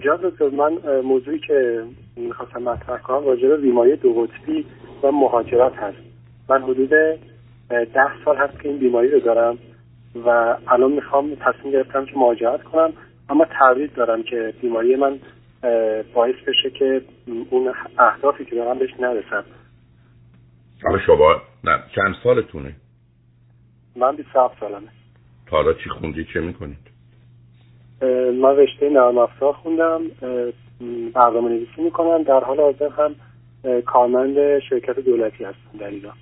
جان دکتر من موضوعی که می‌خواستم مطرح کنم راجع به بیماری دو قطبی و مهاجرت هست. من حدود ده سال هست که این بیماری رو دارم و الان می‌خوام تصمیم گرفتم که مهاجرت کنم اما تردید دارم که بیماری من باعث بشه که اون اهدافی که دارم بهش نرسم. حالا شما نه چند سالتونه؟ من 27 سالمه. تا حالا چی خوندی؟ چه می‌کنید؟ من رشته نرم افزار خوندم برنامه نویسی می‌کنم. در حال حاضر هم کارمند شرکت دولتی هستم در ایران.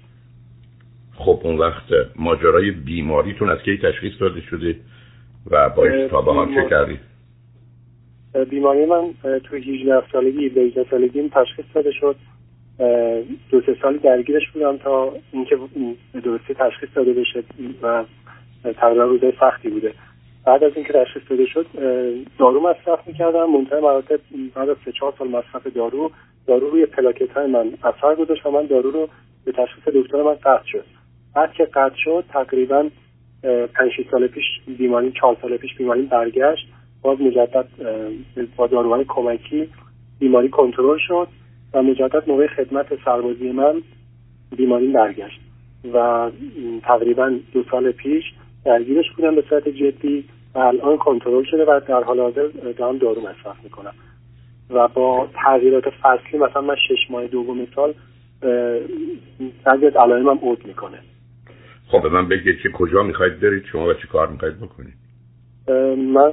خب اون وقت ماجرای بیماریتون از کی تشخیص داده شده و باید تا به چه کردید بیماری من تو 18 سالگی به 18 سالگی تشخیص داده شد. دو سه سال درگیرش بودم تا اینکه درستی تشخیص داده بشه و تقریبا روزای سختی بوده. بعد از اینکه تشخیص داده شد دارو مصرف می‌کردم. منتهی مراتب بعد از سه چهار سال مصرف دارو دارو روی پلاکت های من اثر گذاشت و من دارو رو به تشخیص دکتر من قطع شد. بعد که قطع شد تقریبا پنج سال پیش بیماری چهار سال پیش بیماری برگشت. باز مجدد با داروهای کمکی بیماری کنترل شد و مجدد موقع خدمت سربازی من بیماری برگشت. و تقریبا دو سال پیش درگیرش بودم به صورت جدی و الان کنترل شده و در حال حاضر دارم دارو مصرف می‌کنم. و با تغییرات فصلی مثلا من شش ماه دوم سال بعضی از علائمم عود می‌کنه. خب به من بگید که کجا می‌خواید برید شما و چه کار می‌خواید بکنید؟ من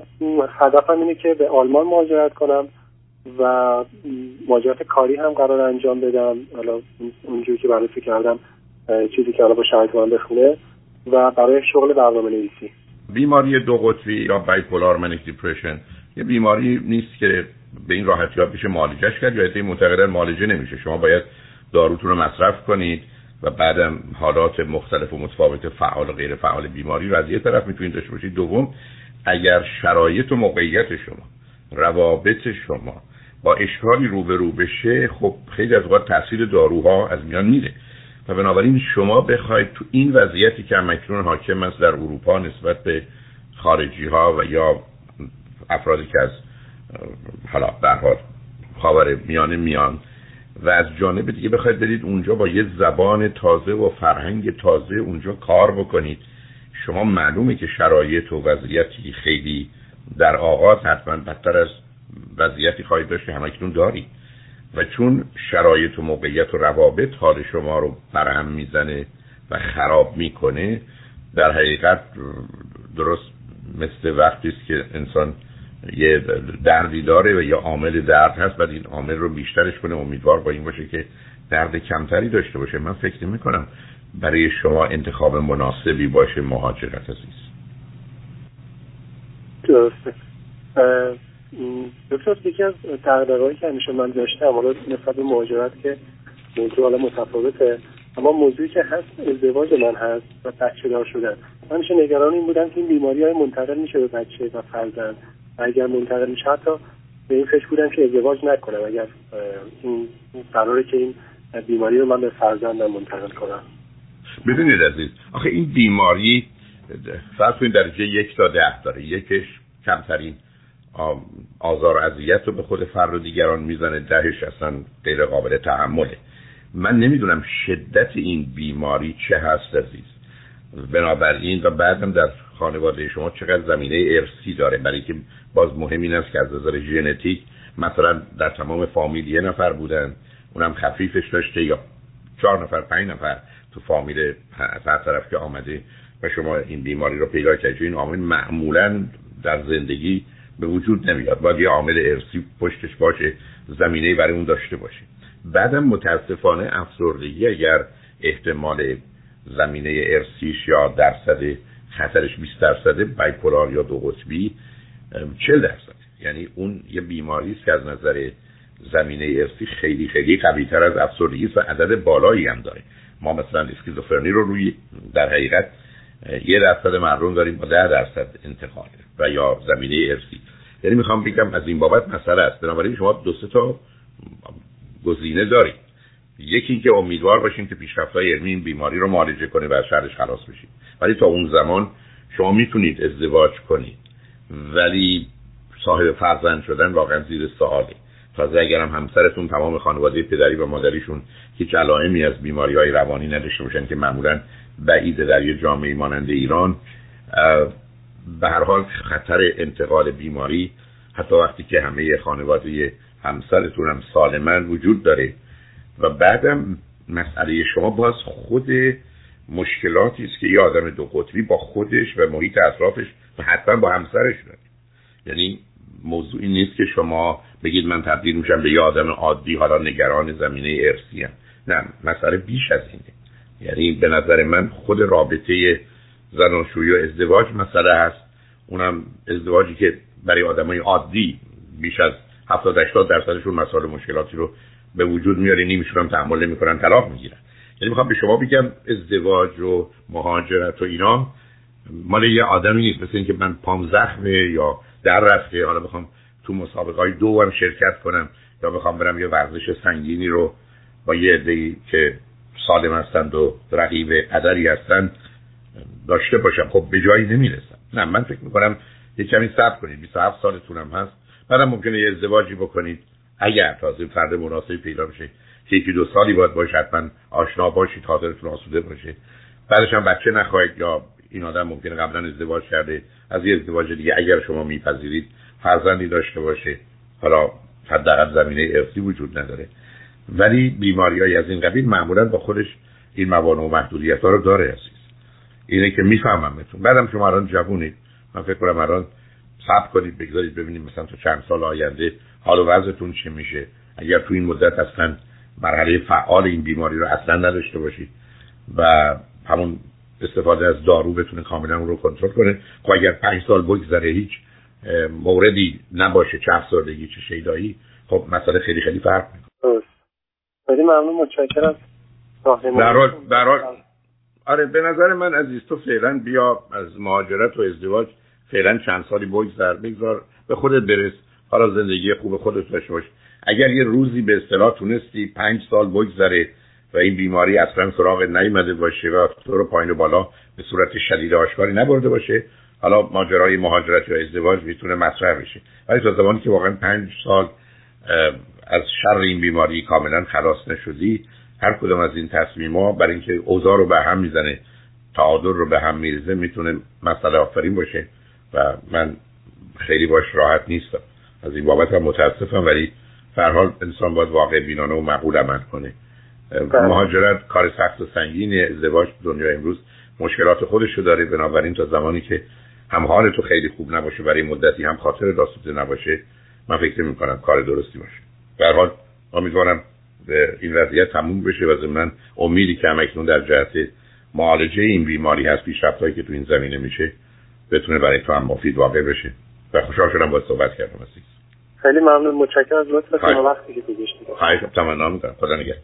هدفم اینه که به آلمان مهاجرت کنم و مهاجرت کاری هم قرار انجام بدم. حالا اونجوری که بررسی کردم چیزی که حالا با شرایط من بخونه. و برای شغل برنامه نویسی بیماری دو قطبی یا بایپولار منیک دیپرشن یه بیماری نیست که به این راحتی ها بشه معالجش کرد یا ایده معتقدن معالجه نمیشه. شما باید داروتون رو مصرف کنید و بعدم حالات مختلف و متفاوت فعال و غیر فعال بیماری رو از یه طرف می‌تونید داشته باشید. دوم اگر شرایط و موقعیت شما روابط شما با اشکالی روبرو بشه خب خیلی از اوقات تاثیر داروها از میان میره. و بنابراین شما بخواید تو این وضعیتی که همکنون حاکم است در اروپا نسبت به خارجی ها و یا افرادی که از حالا در حال خاور میانه میان و از جانب دیگه بخواید برید اونجا با یه زبان تازه و فرهنگ تازه اونجا کار بکنید. شما معلومه که شرایط و وضعیتی خیلی در آغاز حتما بدتر از وضعیتی خواهید داشت که همکنون دارید. و چون شرایط و موقعیت و روابط حال شما رو برهم می‌زنه و خراب می‌کنه در حقیقت درست مثل وقتی است که انسان یه دردی داره و یه عامل درد هست بعد این عامل رو بیشترش کنه امیدوار با این باشه که درد کمتری داشته باشه. من فکر نمی کنم برای شما انتخاب مناسبی باشه مهاجرت عزیز. درسته. دکتر یکی از دقدقه‌هایی که همیشه من داشتم حالا نسبت به مهاجرت که موضوع حالا متفاوته اما موضوعی که هست ازدواج من هست و بچه دار شدن. من همیشه نگران این بودم که این بیماری های منتقل میشه به بچه و فرزند. و اگر منتقل میشه حتی به این فکر بودم که ازدواج نکنم اگر این قراره که این بیماری رو من به فرزندم منتقل کنم. بدونید عزیز آخه این بیماری فرض کنید درجه یک تا ده داره یکش کمترین. آزار و اذیت رو به خود فرد و دیگران می‌زنه دهش اصلا غیر قابل تحمله. من نمی‌دونم شدت این بیماری چه هست عزیز. بنابراین و بعدم در خانواده شما چقدر زمینه ارسی داره؟ برای که باز مهم این است که از نظر ژنتیک مثلا در تمام فامیل یه نفر بودن اونم خفیفش داشته یا چهار نفر پنج نفر تو فامیل هر طرف که آمده و شما این بیماری رو پیدا کردید این عامل معمولا در زندگی به وجود نمیاد. باید یه عامل ارسی پشتش باشه زمینه برای اون داشته باشه. بعدم متاسفانه افسردگی اگر احتمال زمینه ارسیش یا درصد خطرش 20 درصده بایپولار یا دو قطبی 40 درصد. یعنی اون یه بیماری است که از نظر زمینه ارسی خیلی خیلی قوی تر از افسردگی و عدد بالایی هم داره. ما مثلا اسکیزوفرنی رو روی در حقیقت یه درصد مردم داریم با ده درصد انتقال و یا زمینه ارسی یعنی می‌خوام بگم از این بابت مسئله است. بنابراین شما دو سه تا گزینه دارید. یکی که امیدوار باشین که پیشرفت‌های علمی این بیماری رو معالجه کنه و از شرش خلاص بشید ولی تا اون زمان شما می‌تونید ازدواج کنید. ولی صاحب فرزند شدن واقعا زیر سواله. تازه اگرم همسرتون تمام خانواده پدری و مادریشون هیچ علائمی از بیماری های روانی نداشته باشن که معمولا بعید در یه جامعه مانند ایران به هر حال خطر انتقال بیماری حتی وقتی که همه خانواده همسرتون هم سالمن وجود داره. و بعدم مسئله شما باز خود مشکلاتی است که یه آدم دو قطبی با خودش و محیط اطرافش و حتما با همسرش داره. یعنی موضوعی نیست که شما بگید من تبدیل میشم به یه آدم عادی حالا نگران زمینه ارسی هم. نه مسئله بیش از اینه. یعنی به نظر من خود رابطه زناشویی و ازدواج مسئله هست. اونم ازدواجی که برای آدمای عادی بیش از 70 80 درصدشون مسائل مشکلاتی رو به وجود میاره نمیشون هم تحمل نمی‌کنن طلاق می‌گیرن. یعنی می‌خوام به شما بگم ازدواج و مهاجرت و اینا مال یه آدمی نیست مثل اینکه من پام زخمه یا در رفته. حالا بخوام تو مسابقه های دو هم شرکت کنم یا بخوام برم یه ورزش سنگینی رو با یه که سالم هستند و رقیب قدری هستند داشته باشم. خب به جایی نمی‌رسم. نه من فکر می‌کنم یه کمی صبر کنید. 27 سالتونم هست. بعدم ممکنه یه ازدواجی بکنید. اگر تازه فرد مناسبی پیدا بشه که یکی دو سالی باید باشه حتما آشنا باشید حاضرتون آسوده باشه. بعدش هم بچه نخواهید یا این آدم ممکنه قبلا ازدواج کرده از یه ازدواج دیگه اگر شما میپذیرید فرزندی داشته باشه. حالا حداقل زمینه ارثی وجود نداره. ولی بیماری از این قبیل معمولا با خودش این موانع و محدودیت ها رو داره عزیز. اینه که میفهممتون بعدم شما الان جوونید. من فکر کنم الان صبر کنید بگذارید ببینید مثلا تو چند سال آینده حال و وضعتون چه میشه. اگر تو این مدت اصلا مرحله فعال این بیماری رو اصلا نداشته باشید و همون استفاده از دارو بتونه کاملا اون رو کنترل کنه خب اگر پنج سال بگذره هیچ موردی نباشه چه افسردگی چه شیدایی خب مسئله خیلی خیلی فرق می‌کنه. خیلی ممنون متشکرم. در آره به نظر من عزیز تو فعلا بیا از مهاجرت و ازدواج فعلا چند سالی بگذر بگذار به خودت برس. حالا زندگی خوب خودت داشته باش. اگر یه روزی به اصطلاح تونستی پنج سال بگذره و این بیماری اصلا سراغ نیامده باشه و تو رو پایین و بالا به صورت شدید آشکاری نبرده باشه حالا ماجرای مهاجرت یا ازدواج می‌تونه مطرح بشه. ولی تا زمانی که واقعا پنج سال از شر این بیماری کاملا خلاص نشدی. هر کدوم از این تصمیم ها برای اینکه اوضاع رو به هم می‌زنه تعادل رو به هم میریزه می‌تونه مسئله آفرین باشه و من خیلی باش راحت نیستم. از این بابت هم متاسفم ولی حال انسان باید واقع بینانه و معقول عمل کنه. بله. مهاجرت کار سخت و سنگین ازدواج دنیا امروز مشکلات خودشو داره. بنابراین تا زمانی که هم حال تو خیلی خوب نباشه برای مدتی هم خاطر داستوده نباشه من فکر نمی کنم کار درستی باشه. به حال امیدوارم به این وضعیت تموم بشه و من امیدی که همکنون در جهت معالجه این بیماری هست پیشرفتهایی که تو این زمینه میشه بتونه برای تو هم مفید واقع بشه. و خوشحال شدم با صحبت کردم خیلی ممنون. متشکرم از لطفتون وقتی که گذاشتید. خواهش. تمنا می‌کنم. خدا نگهدار.